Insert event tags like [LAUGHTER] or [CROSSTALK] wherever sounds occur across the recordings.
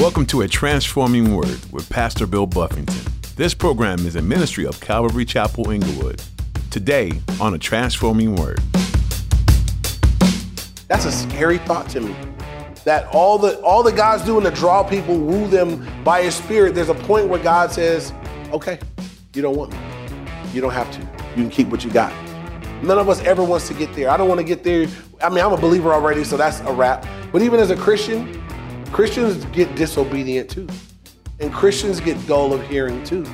Welcome to A Transforming Word with Pastor Bill Buffington. This program is a ministry of Calvary Chapel Inglewood. Today on A Transforming Word. That's a scary thought to me. That all the all the God's doing to draw people, woo them by His Spirit. There's a point where God says, "Okay, you don't want me. You don't have to. You can keep what you got." None of us ever wants to get there. I don't want to get there. I mean, I'm a believer already, so that's a wrap. But even as a Christian, Christians get disobedient too. And Christians get dull of hearing too.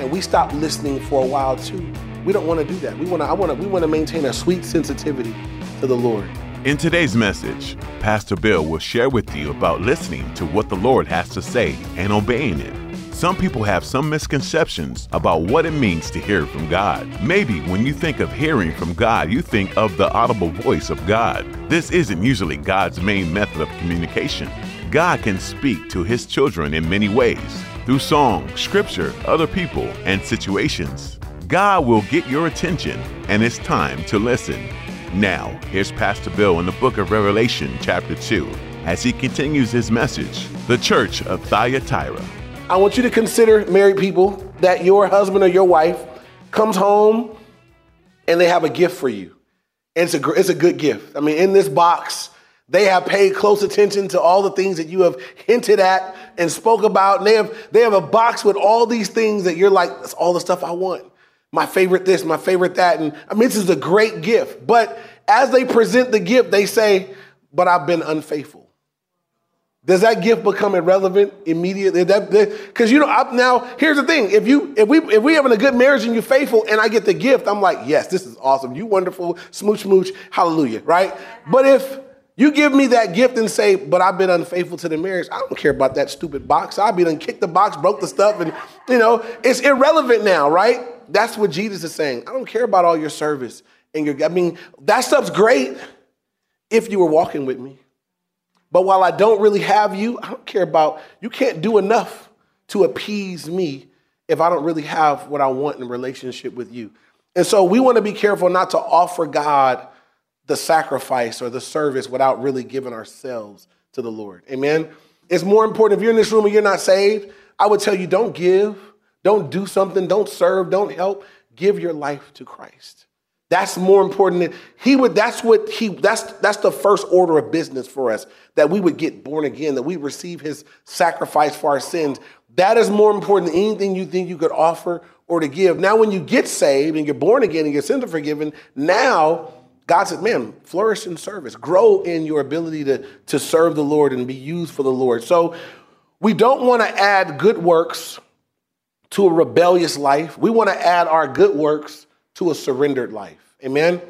And we stop listening for a while too. We don't want to do that. We want to I want to we want to maintain a sweet sensitivity to the Lord. In today's message, Pastor Bill will share with you about listening to what the Lord has to say and obeying it. Some people have some misconceptions about what it means to hear from God. Maybe when you think of hearing from God, you think of the audible voice of God. This isn't usually God's main method of communication. God can speak to his children in many ways through song, scripture, other people, and situations. God will get your attention, and it's time to listen. Now, here's Pastor Bill in the book of Revelation, chapter 2, as he continues his message The Church of Thyatira. I want you to consider, married people, that your husband or your wife comes home and they have a gift for you. And it's a, it's a good gift. I mean, in this box, they have paid close attention to all the things that you have hinted at and spoke about. And they have, they have a box with all these things that you're like, that's all the stuff I want. My favorite this, my favorite that. And I mean, this is a great gift. But as they present the gift, they say, but I've been unfaithful. Does that gift become irrelevant immediately? Because you know, I, now here's the thing: if you if we if we having a good marriage and you're faithful, and I get the gift, I'm like, yes, this is awesome. You wonderful, smooch smooch, hallelujah, right? But if you give me that gift and say, but I've been unfaithful to the marriage, I don't care about that stupid box. I'll be done kicked the box, broke the stuff, and you know, it's irrelevant now, right? That's what Jesus is saying. I don't care about all your service and your. I mean, that stuff's great if you were walking with me. But while I don't really have you, I don't care about, you can't do enough to appease me if I don't really have what I want in relationship with you. And so we want to be careful not to offer God the sacrifice or the service without really giving ourselves to the Lord. Amen. It's more important if you're in this room and you're not saved, I would tell you don't give, don't do something, don't serve, don't help. Give your life to Christ. That's more important than he would. That's what he. That's that's the first order of business for us. That we would get born again. That we receive His sacrifice for our sins. That is more important than anything you think you could offer or to give. Now, when you get saved and you're born again and your sins are forgiven, now God said, "Man, flourish in service. Grow in your ability to to serve the Lord and be used for the Lord." So, we don't want to add good works to a rebellious life. We want to add our good works to a surrendered life. Amen.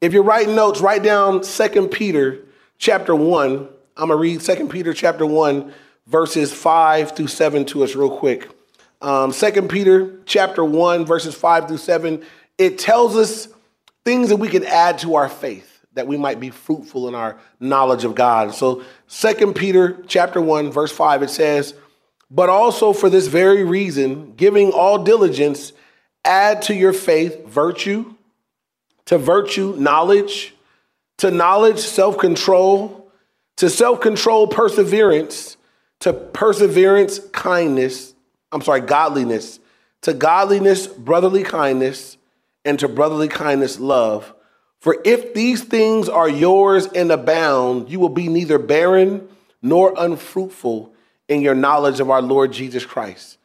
If you're writing notes, write down 2 Peter chapter 1. I'm going to read 2 Peter chapter 1, verses 5 through 7 to us real quick. Um, 2 Peter chapter 1, verses 5 through 7, it tells us things that we can add to our faith that we might be fruitful in our knowledge of God. So 2 Peter chapter 1, verse 5, it says, But also for this very reason, giving all diligence, Add to your faith virtue, to virtue, knowledge, to knowledge, self control, to self control, perseverance, to perseverance, kindness. I'm sorry, godliness, to godliness, brotherly kindness, and to brotherly kindness, love. For if these things are yours and abound, you will be neither barren nor unfruitful in your knowledge of our Lord Jesus Christ.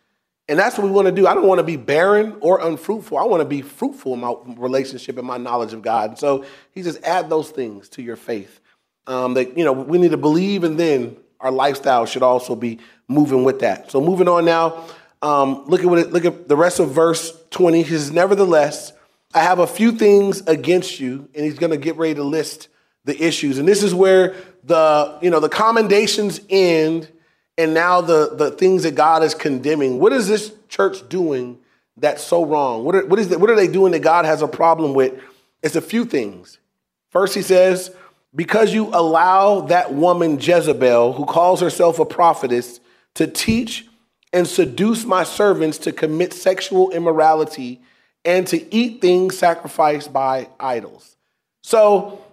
And that's what we want to do. I don't want to be barren or unfruitful. I want to be fruitful in my relationship and my knowledge of God. And so he says, add those things to your faith. Um, that you know, we need to believe, and then our lifestyle should also be moving with that. So moving on now, um, look at what it, look at the rest of verse 20. He says, Nevertheless, I have a few things against you, and he's going to get ready to list the issues. And this is where the you know the commendations end and now the, the things that God is condemning. What is this church doing that's so wrong? What are, what, is the, what are they doing that God has a problem with? It's a few things. First, he says, because you allow that woman Jezebel, who calls herself a prophetess, to teach and seduce my servants to commit sexual immorality and to eat things sacrificed by idols. So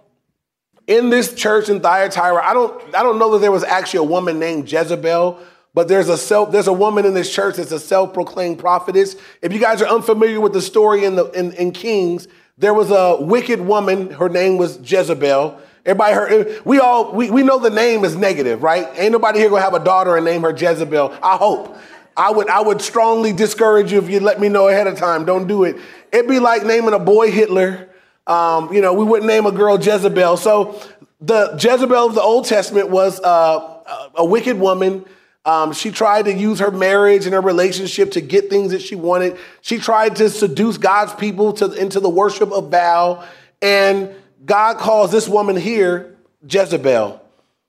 in this church in Thyatira, I don't, I don't know that there was actually a woman named Jezebel, but there's a self, there's a woman in this church that's a self-proclaimed prophetess. If you guys are unfamiliar with the story in the in, in Kings, there was a wicked woman. Her name was Jezebel. Everybody heard, we all, we, we know the name is negative, right? Ain't nobody here gonna have a daughter and name her Jezebel. I hope. I would, I would strongly discourage you if you let me know ahead of time. Don't do it. It'd be like naming a boy Hitler. Um, you know, we wouldn't name a girl Jezebel. So the Jezebel of the Old Testament was uh, a wicked woman um, she tried to use her marriage and her relationship to get things that she wanted. She tried to seduce God's people to, into the worship of Baal. And God calls this woman here Jezebel.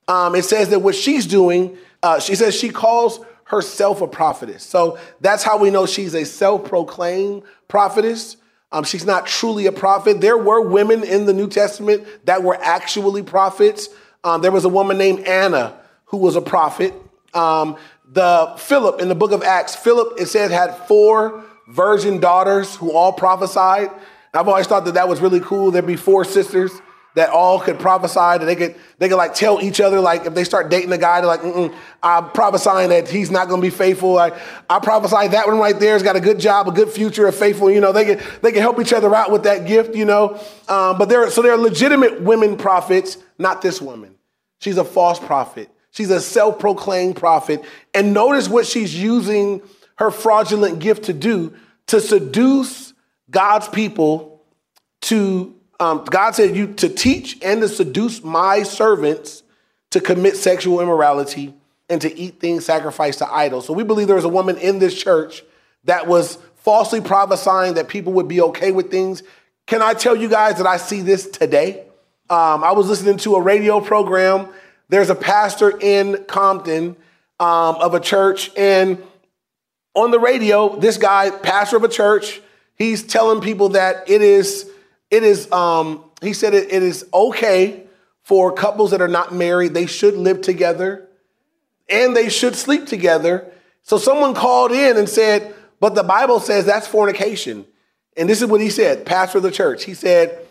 Um, it says that what she's doing, uh, she says she calls herself a prophetess. So that's how we know she's a self proclaimed prophetess. Um, she's not truly a prophet. There were women in the New Testament that were actually prophets. Um, there was a woman named Anna who was a prophet. Um, the Philip in the book of Acts, Philip, it said, had four virgin daughters who all prophesied. I've always thought that that was really cool. There'd be four sisters that all could prophesy, that they could they could like tell each other like if they start dating a guy, they're like, I'm prophesying that he's not going to be faithful. Like I prophesy that one right there has got a good job, a good future, a faithful. You know, they can they can help each other out with that gift. You know, um, but there so there are legitimate women prophets, not this woman. She's a false prophet. She's a self proclaimed prophet. And notice what she's using her fraudulent gift to do to seduce God's people to, um, God said, you to teach and to seduce my servants to commit sexual immorality and to eat things sacrificed to idols. So we believe there was a woman in this church that was falsely prophesying that people would be okay with things. Can I tell you guys that I see this today? Um, I was listening to a radio program there's a pastor in Compton um, of a church, and on the radio, this guy, pastor of a church, he's telling people that it is, it is, um, he said it, it is okay for couples that are not married, they should live together and they should sleep together. So someone called in and said, but the Bible says that's fornication. And this is what he said, pastor of the church. He said,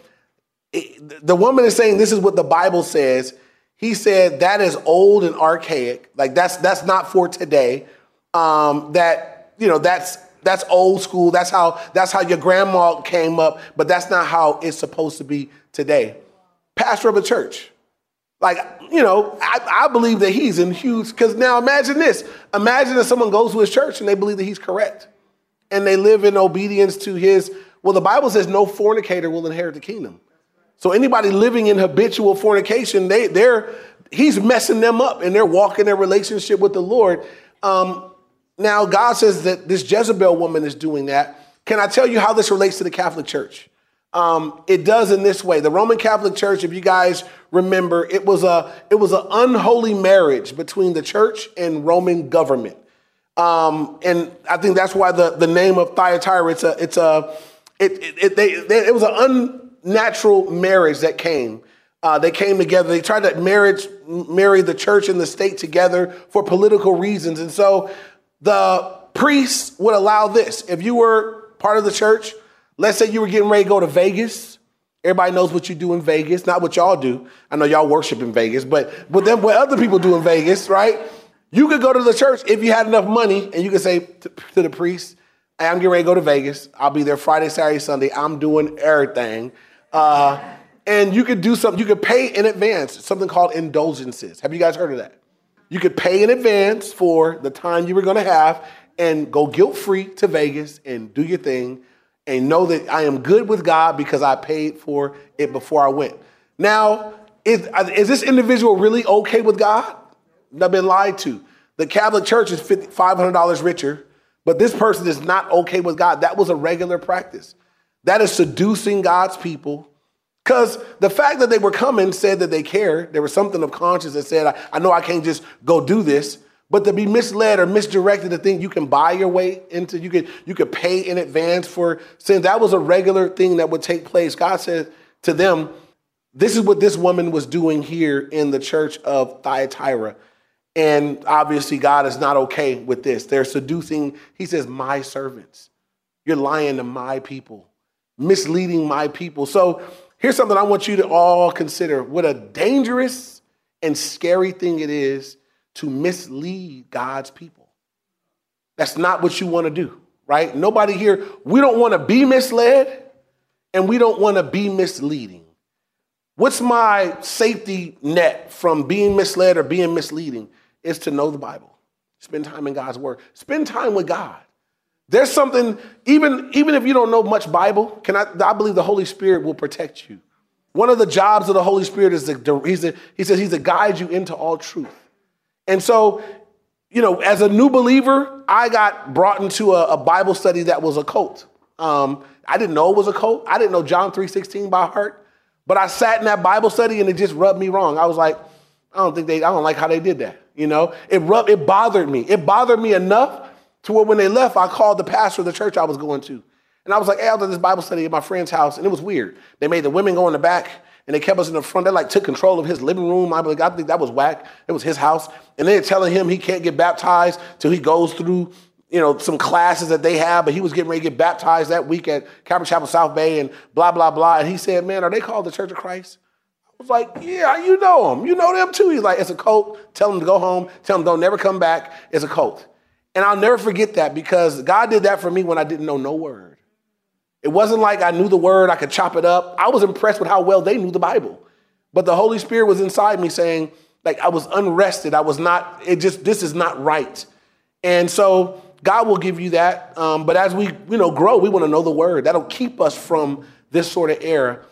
the woman is saying this is what the Bible says. He said that is old and archaic. Like that's that's not for today. Um, that you know that's that's old school. That's how that's how your grandma came up, but that's not how it's supposed to be today. Pastor of a church. Like, you know, I, I believe that he's in huge, because now imagine this. Imagine that someone goes to his church and they believe that he's correct. And they live in obedience to his, well, the Bible says no fornicator will inherit the kingdom. So anybody living in habitual fornication, they they're he's messing them up and they're walking their relationship with the Lord. Um, now God says that this Jezebel woman is doing that. Can I tell you how this relates to the Catholic Church? Um, it does in this way. The Roman Catholic Church, if you guys remember, it was a it was an unholy marriage between the church and Roman government. Um, and I think that's why the, the name of Thyatira, it's a, it's a, it, it, it, they, they, it was an unnatural marriage that came. Uh, they came together. They tried to marriage, marry the church and the state together for political reasons. And so the priests would allow this. If you were part of the church, let's say you were getting ready to go to Vegas. Everybody knows what you do in Vegas, not what y'all do. I know y'all worship in Vegas, but but then what other people do in Vegas, right? You could go to the church if you had enough money, and you could say to, to the priest, hey, "I'm getting ready to go to Vegas. I'll be there Friday, Saturday, Sunday. I'm doing everything." Uh, and you could do something, you could pay in advance, something called indulgences. Have you guys heard of that? You could pay in advance for the time you were gonna have and go guilt free to Vegas and do your thing and know that I am good with God because I paid for it before I went. Now, is, is this individual really okay with God? I've been lied to. The Catholic Church is $500 richer, but this person is not okay with God. That was a regular practice. That is seducing God's people. Because the fact that they were coming said that they cared. There was something of conscience that said, I, I know I can't just go do this. But to be misled or misdirected to think you can buy your way into, you could, you could pay in advance for sin, that was a regular thing that would take place. God said to them, This is what this woman was doing here in the church of Thyatira. And obviously, God is not okay with this. They're seducing, he says, my servants. You're lying to my people misleading my people. So here's something I want you to all consider what a dangerous and scary thing it is to mislead God's people. That's not what you want to do, right? Nobody here, we don't want to be misled and we don't want to be misleading. What's my safety net from being misled or being misleading is to know the Bible. Spend time in God's word. Spend time with God. There's something, even, even if you don't know much Bible, can I, I believe the Holy Spirit will protect you. One of the jobs of the Holy Spirit is to, he's he says he's to guide you into all truth. And so, you know, as a new believer, I got brought into a, a Bible study that was a cult. Um, I didn't know it was a cult. I didn't know John 3.16 by heart. But I sat in that Bible study and it just rubbed me wrong. I was like, I don't think they, I don't like how they did that. You know, it rubbed, it bothered me. It bothered me enough to where when they left, I called the pastor of the church I was going to. And I was like, hey, I was at this Bible study at my friend's house, and it was weird. They made the women go in the back, and they kept us in the front. They like took control of his living room. I, like, I think that was whack. It was his house. And they're telling him he can't get baptized till he goes through, you know, some classes that they have, but he was getting ready to get baptized that week at Calvary Chapel South Bay and blah, blah, blah. And he said, man, are they called the Church of Christ? I was like, yeah, you know them. You know them too. He's like, it's a cult. Tell them to go home. Tell them don't never come back. It's a cult. And I'll never forget that because God did that for me when I didn't know no word. It wasn't like I knew the word, I could chop it up. I was impressed with how well they knew the Bible. But the Holy Spirit was inside me saying, like, I was unrested. I was not, it just, this is not right. And so God will give you that. Um, but as we, you know, grow, we want to know the word. That'll keep us from this sort of error.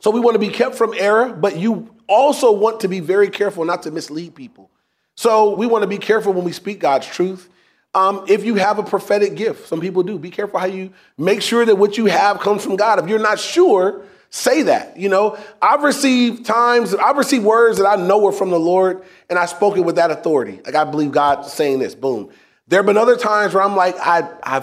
So we want to be kept from error, but you also want to be very careful not to mislead people. So we want to be careful when we speak God's truth. Um, if you have a prophetic gift, some people do. Be careful how you make sure that what you have comes from God. If you're not sure, say that. You know, I've received times, I've received words that I know are from the Lord, and I spoke it with that authority. Like I believe God saying this. Boom. There have been other times where I'm like, I, I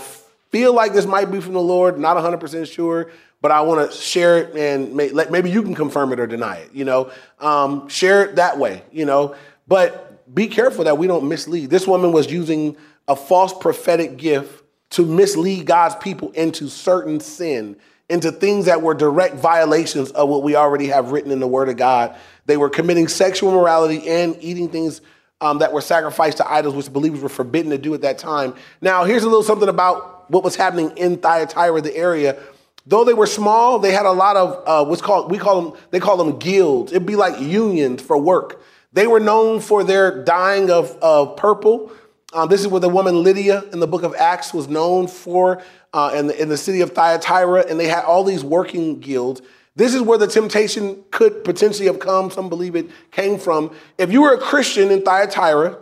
feel like this might be from the Lord, not 100% sure, but I want to share it and may, let, maybe you can confirm it or deny it. You know, um, share it that way. You know, but be careful that we don't mislead. This woman was using a false prophetic gift to mislead God's people into certain sin, into things that were direct violations of what we already have written in the Word of God. They were committing sexual immorality and eating things um, that were sacrificed to idols, which believers were forbidden to do at that time. Now, here's a little something about what was happening in Thyatira, the area. Though they were small, they had a lot of uh, what's called we call them they call them guilds. It'd be like unions for work. They were known for their dyeing of, of purple. Um, this is what the woman Lydia in the book of Acts was known for uh, in, the, in the city of Thyatira, and they had all these working guilds. This is where the temptation could potentially have come. Some believe it came from. If you were a Christian in Thyatira,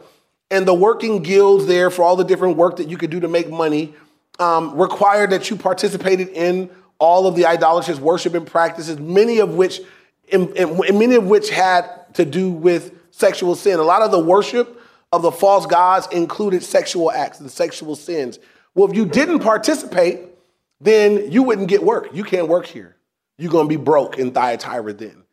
and the working guilds there for all the different work that you could do to make money um, required that you participated in all of the idolatrous worship and practices, many of which, in, in, many of which had to do with sexual sin. A lot of the worship of the false gods included sexual acts and sexual sins. Well, if you didn't participate, then you wouldn't get work. You can't work here. You're going to be broke in Thyatira then.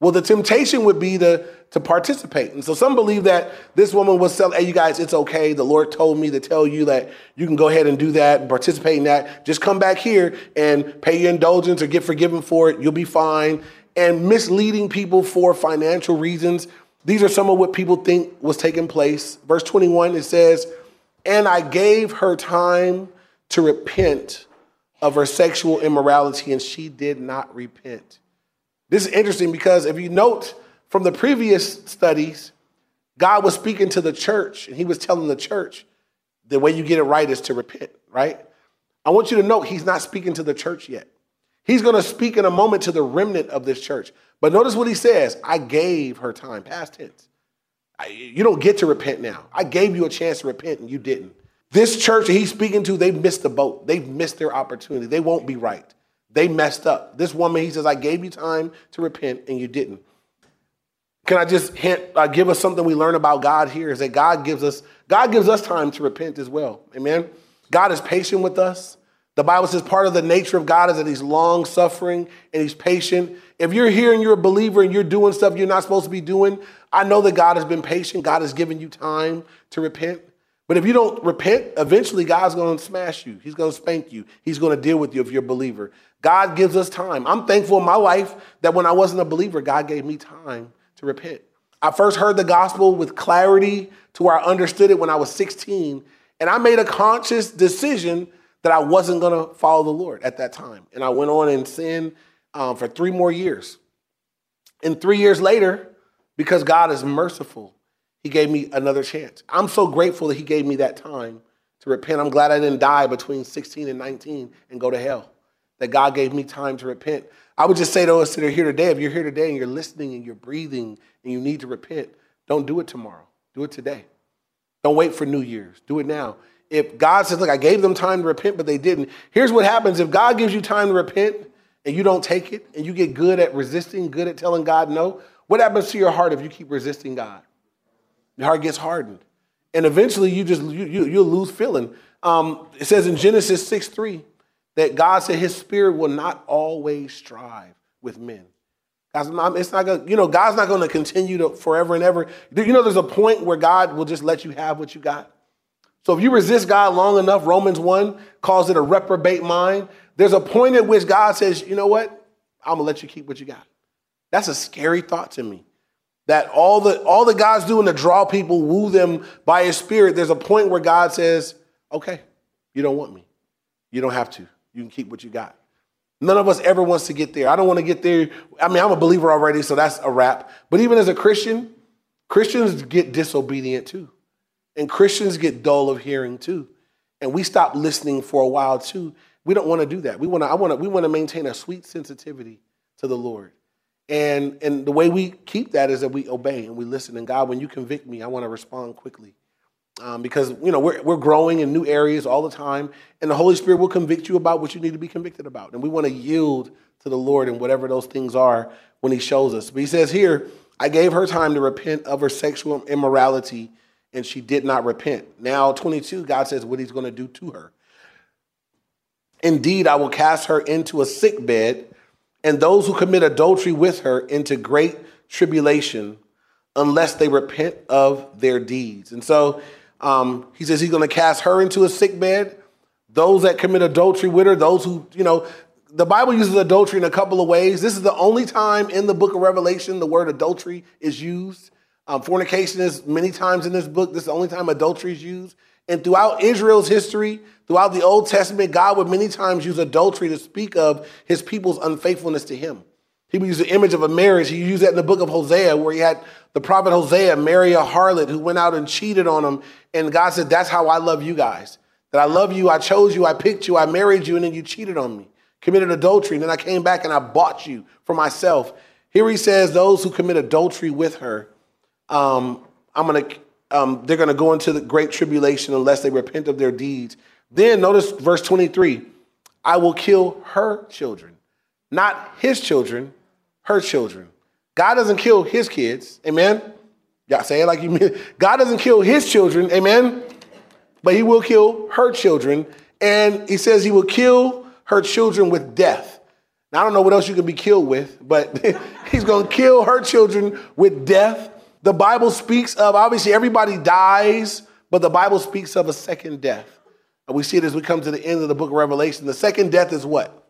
Well, the temptation would be to, to participate. And so some believe that this woman was telling, hey, you guys, it's okay. The Lord told me to tell you that you can go ahead and do that and participate in that. Just come back here and pay your indulgence or get forgiven for it. You'll be fine. And misleading people for financial reasons these are some of what people think was taking place. Verse 21, it says, And I gave her time to repent of her sexual immorality, and she did not repent. This is interesting because if you note from the previous studies, God was speaking to the church, and he was telling the church the way you get it right is to repent, right? I want you to note he's not speaking to the church yet. He's going to speak in a moment to the remnant of this church. But notice what he says I gave her time, past tense. I, you don't get to repent now. I gave you a chance to repent and you didn't. This church that he's speaking to, they've missed the boat. They've missed their opportunity. They won't be right. They messed up. This woman, he says, I gave you time to repent and you didn't. Can I just hint, uh, give us something we learn about God here is that God gives us, God gives us time to repent as well. Amen. God is patient with us. The Bible says part of the nature of God is that He's long suffering and He's patient. If you're here and you're a believer and you're doing stuff you're not supposed to be doing, I know that God has been patient. God has given you time to repent. But if you don't repent, eventually God's going to smash you. He's going to spank you. He's going to deal with you if you're a believer. God gives us time. I'm thankful in my life that when I wasn't a believer, God gave me time to repent. I first heard the gospel with clarity to where I understood it when I was 16. And I made a conscious decision that I wasn't going to follow the Lord at that time. And I went on and sinned um, for three more years. And three years later, because God is merciful, He gave me another chance. I'm so grateful that He gave me that time to repent. I'm glad I didn't die between 16 and 19 and go to hell, that God gave me time to repent. I would just say to us that are here today, if you're here today and you're listening and you're breathing and you need to repent, don't do it tomorrow. Do it today. Don't wait for New Year's. Do it now. If God says, look, I gave them time to repent, but they didn't, here's what happens. If God gives you time to repent and you don't take it and you get good at resisting, good at telling God no, what happens to your heart if you keep resisting God? Your heart gets hardened. And eventually you just, you, you, you'll lose feeling. Um, it says in Genesis 6 3 that God said his spirit will not always strive with men. God's not, it's not gonna, you know, God's not gonna continue to forever and ever. You know, there's a point where God will just let you have what you got. So if you resist God long enough, Romans 1 calls it a reprobate mind. There's a point at which God says, you know what? I'm gonna let you keep what you got. That's a scary thought to me. That all the all the God's doing to draw people, woo them by his spirit, there's a point where God says, okay, you don't want me. You don't have to. You can keep what you got. None of us ever wants to get there. I don't want to get there. I mean, I'm a believer already, so that's a wrap. But even as a Christian, Christians get disobedient too. And Christians get dull of hearing too. And we stop listening for a while too. We don't want to do that. We want to, I want to, we want to maintain a sweet sensitivity to the Lord. And, and the way we keep that is that we obey and we listen. And God, when you convict me, I want to respond quickly um, because you know we're, we're growing in new areas all the time and the holy spirit will convict you about what you need to be convicted about and we want to yield to the lord and whatever those things are when he shows us but he says here i gave her time to repent of her sexual immorality and she did not repent now 22 god says what he's going to do to her indeed i will cast her into a sick bed and those who commit adultery with her into great tribulation unless they repent of their deeds and so um, he says he's going to cast her into a sick bed. Those that commit adultery with her, those who, you know, the Bible uses adultery in a couple of ways. This is the only time in the book of Revelation the word adultery is used. Um, fornication is many times in this book. This is the only time adultery is used. And throughout Israel's history, throughout the Old Testament, God would many times use adultery to speak of his people's unfaithfulness to him. He would use the image of a marriage. He used that in the book of Hosea, where he had the prophet Hosea marry a harlot who went out and cheated on him. And God said, That's how I love you guys. That I love you, I chose you, I picked you, I married you, and then you cheated on me, committed adultery. And then I came back and I bought you for myself. Here he says, Those who commit adultery with her, um, I'm gonna, um, they're gonna go into the great tribulation unless they repent of their deeds. Then notice verse 23 I will kill her children, not his children, her children. God doesn't kill his kids. Amen. Y'all say it like you mean. [LAUGHS] God doesn't kill his children. Amen. But he will kill her children. And he says he will kill her children with death. Now, I don't know what else you can be killed with, but [LAUGHS] he's going to kill her children with death. The Bible speaks of, obviously, everybody dies, but the Bible speaks of a second death. And we see it as we come to the end of the book of Revelation. The second death is what?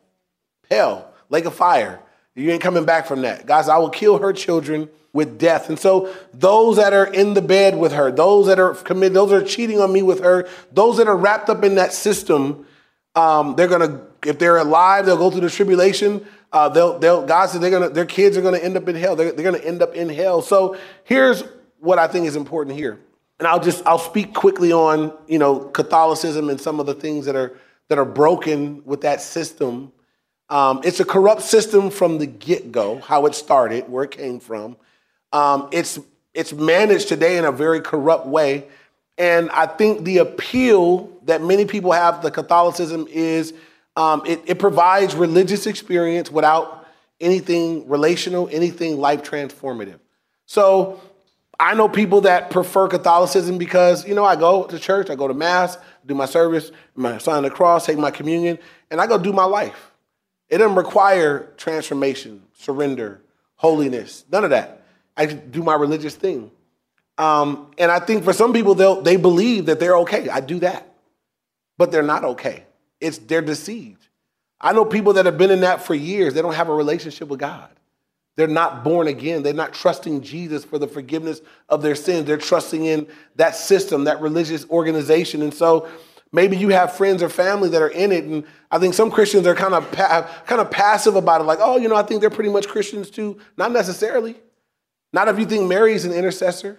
Hell, lake of fire. You ain't coming back from that. Guys, I will kill her children with death. And so those that are in the bed with her, those that are committed, those that are cheating on me with her, those that are wrapped up in that system, um, they're gonna, if they're alive, they'll go through the tribulation. Uh, they'll, they'll, God said they're gonna, their kids are gonna end up in hell. They're, they're gonna end up in hell. So here's what I think is important here. And I'll just, I'll speak quickly on, you know, Catholicism and some of the things that are, that are broken with that system um, it's a corrupt system from the get go, how it started, where it came from. Um, it's, it's managed today in a very corrupt way. And I think the appeal that many people have to Catholicism is um, it, it provides religious experience without anything relational, anything life transformative. So I know people that prefer Catholicism because, you know, I go to church, I go to Mass, do my service, my sign the cross, take my communion, and I go do my life. It doesn't require transformation, surrender, holiness, none of that. I do my religious thing. Um, and I think for some people, they they believe that they're okay. I do that, but they're not okay. It's they're deceived. I know people that have been in that for years. They don't have a relationship with God. they're not born again. They're not trusting Jesus for the forgiveness of their sins. They're trusting in that system, that religious organization. And so maybe you have friends or family that are in it. And I think some Christians are kind of, pa- kind of passive about it, like, oh, you know, I think they're pretty much Christians too. Not necessarily. Not if you think Mary's an intercessor.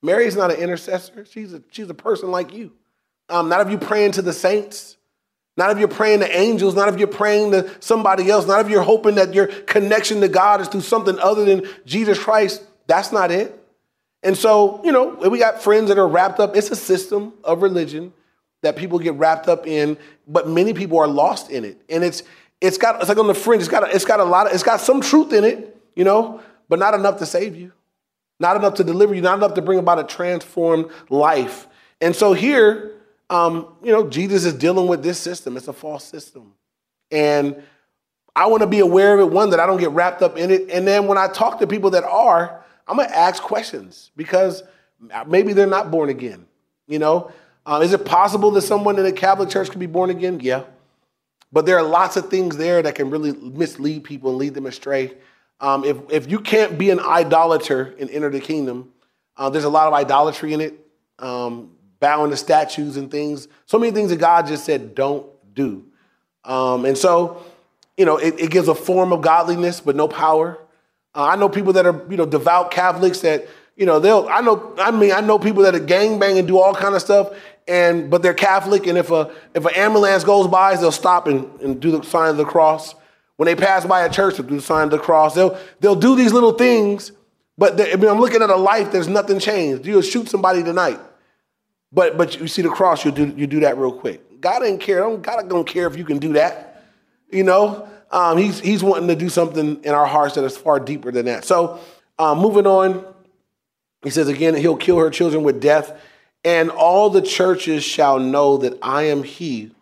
Mary's not an intercessor. She's a, she's a person like you. Um, not if you praying to the saints. Not if you're praying to angels, not if you're praying to somebody else, not if you're hoping that your connection to God is through something other than Jesus Christ. That's not it. And so, you know, we got friends that are wrapped up. It's a system of religion that people get wrapped up in, but many people are lost in it. And it's it's got it's like on the fringe. It's got a, it's got a lot of it's got some truth in it, you know, but not enough to save you, not enough to deliver you, not enough to bring about a transformed life. And so here, um, you know, Jesus is dealing with this system. It's a false system. And I want to be aware of it, one, that I don't get wrapped up in it. And then when I talk to people that are, I'm going to ask questions because maybe they're not born again. You know, uh, is it possible that someone in a Catholic church can be born again? Yeah. But there are lots of things there that can really mislead people and lead them astray. Um, if, if you can't be an idolater and enter the kingdom, uh, there's a lot of idolatry in it. Um, bowing to statues and things. So many things that God just said don't do. Um, and so, you know, it, it, gives a form of godliness, but no power. Uh, I know people that are, you know, devout Catholics that, you know, they'll, I know, I mean, I know people that are gangbang and do all kind of stuff, and, but they're Catholic, and if a, if an ambulance goes by, they'll stop and, and do the sign of the cross. When they pass by a church, they'll do the sign of the cross. They'll, they'll do these little things, but I mean, I'm looking at a life, there's nothing changed. You'll shoot somebody tonight. But but you see the cross, you do you do that real quick. God didn't care. God don't care if you can do that. You know, um, he's he's wanting to do something in our hearts that is far deeper than that. So um, moving on, he says again, he'll kill her children with death, and all the churches shall know that I am he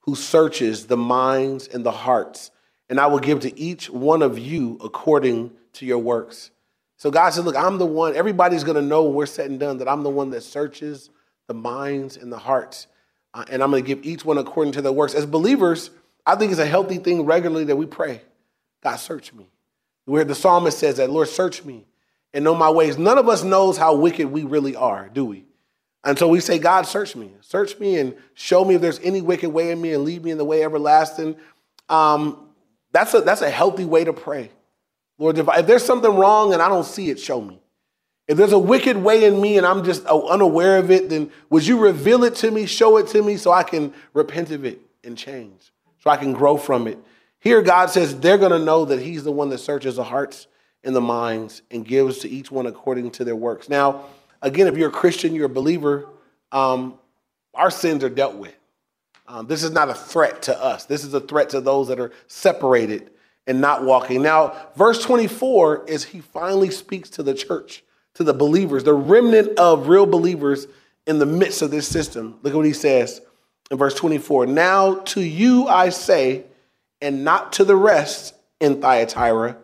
who searches the minds and the hearts, and I will give to each one of you according to your works. So God said, Look, I'm the one, everybody's gonna know when we're said and done that I'm the one that searches the minds and the hearts. Uh, and I'm going to give each one according to their works. As believers, I think it's a healthy thing regularly that we pray God, search me. Where the psalmist says that, Lord, search me and know my ways. None of us knows how wicked we really are, do we? And so we say, God, search me. Search me and show me if there's any wicked way in me and lead me in the way everlasting. Um, that's, a, that's a healthy way to pray. Lord, if, if there's something wrong and I don't see it, show me. If there's a wicked way in me and I'm just uh, unaware of it, then would you reveal it to me, show it to me so I can repent of it and change, so I can grow from it? Here, God says they're going to know that He's the one that searches the hearts and the minds and gives to each one according to their works. Now, again, if you're a Christian, you're a believer, um, our sins are dealt with. Um, this is not a threat to us. This is a threat to those that are separated and not walking. Now, verse 24 is He finally speaks to the church to the believers, the remnant of real believers in the midst of this system. Look at what he says in verse 24. Now to you I say, and not to the rest in Thyatira,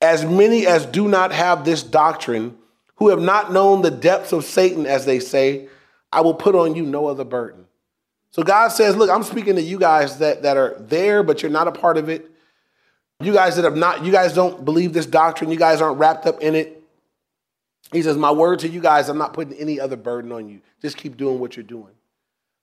as many as do not have this doctrine, who have not known the depths of Satan, as they say, I will put on you no other burden. So God says, Look, I'm speaking to you guys that, that are there, but you're not a part of it. You guys that have not, you guys don't believe this doctrine, you guys aren't wrapped up in it. He says, My word to you guys, I'm not putting any other burden on you. Just keep doing what you're doing.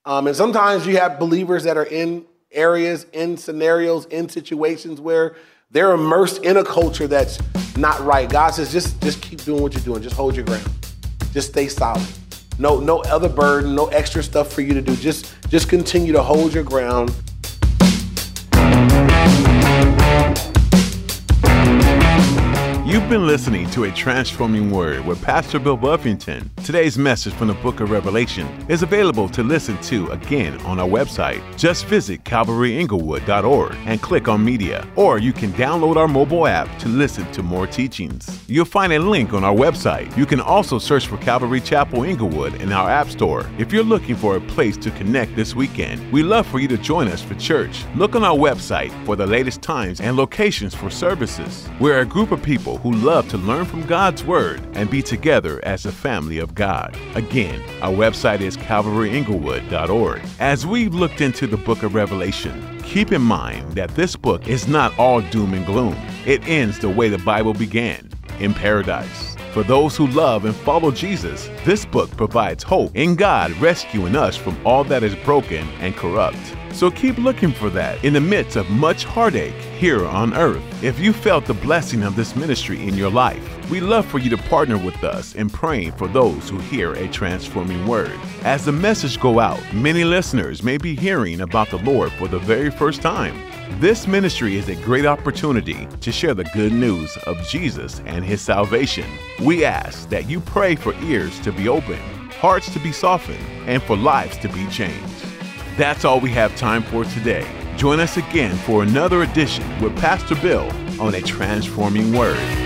Um, and sometimes you have believers that are in areas, in scenarios, in situations where they're immersed in a culture that's not right. God says, just, just keep doing what you're doing. Just hold your ground. Just stay solid. No, no other burden, no extra stuff for you to do. Just, just continue to hold your ground You've been listening to A Transforming Word with Pastor Bill Buffington. Today's message from the book of Revelation is available to listen to again on our website. Just visit calvaryinglewood.org and click on media, or you can download our mobile app to listen to more teachings. You'll find a link on our website. You can also search for Calvary Chapel Inglewood in our app store. If you're looking for a place to connect this weekend, we'd love for you to join us for church. Look on our website for the latest times and locations for services. We're a group of people who love to learn from God's Word and be together as a family of God. Again, our website is calvaryinglewood.org. As we've looked into the book of Revelation, keep in mind that this book is not all doom and gloom. It ends the way the Bible began in paradise. For those who love and follow Jesus, this book provides hope in God rescuing us from all that is broken and corrupt. So keep looking for that in the midst of much heartache here on earth. If you felt the blessing of this ministry in your life, we love for you to partner with us in praying for those who hear a transforming word. As the message go out, many listeners may be hearing about the Lord for the very first time. This ministry is a great opportunity to share the good news of Jesus and his salvation. We ask that you pray for ears to be open, hearts to be softened, and for lives to be changed. That's all we have time for today. Join us again for another edition with Pastor Bill on a transforming word.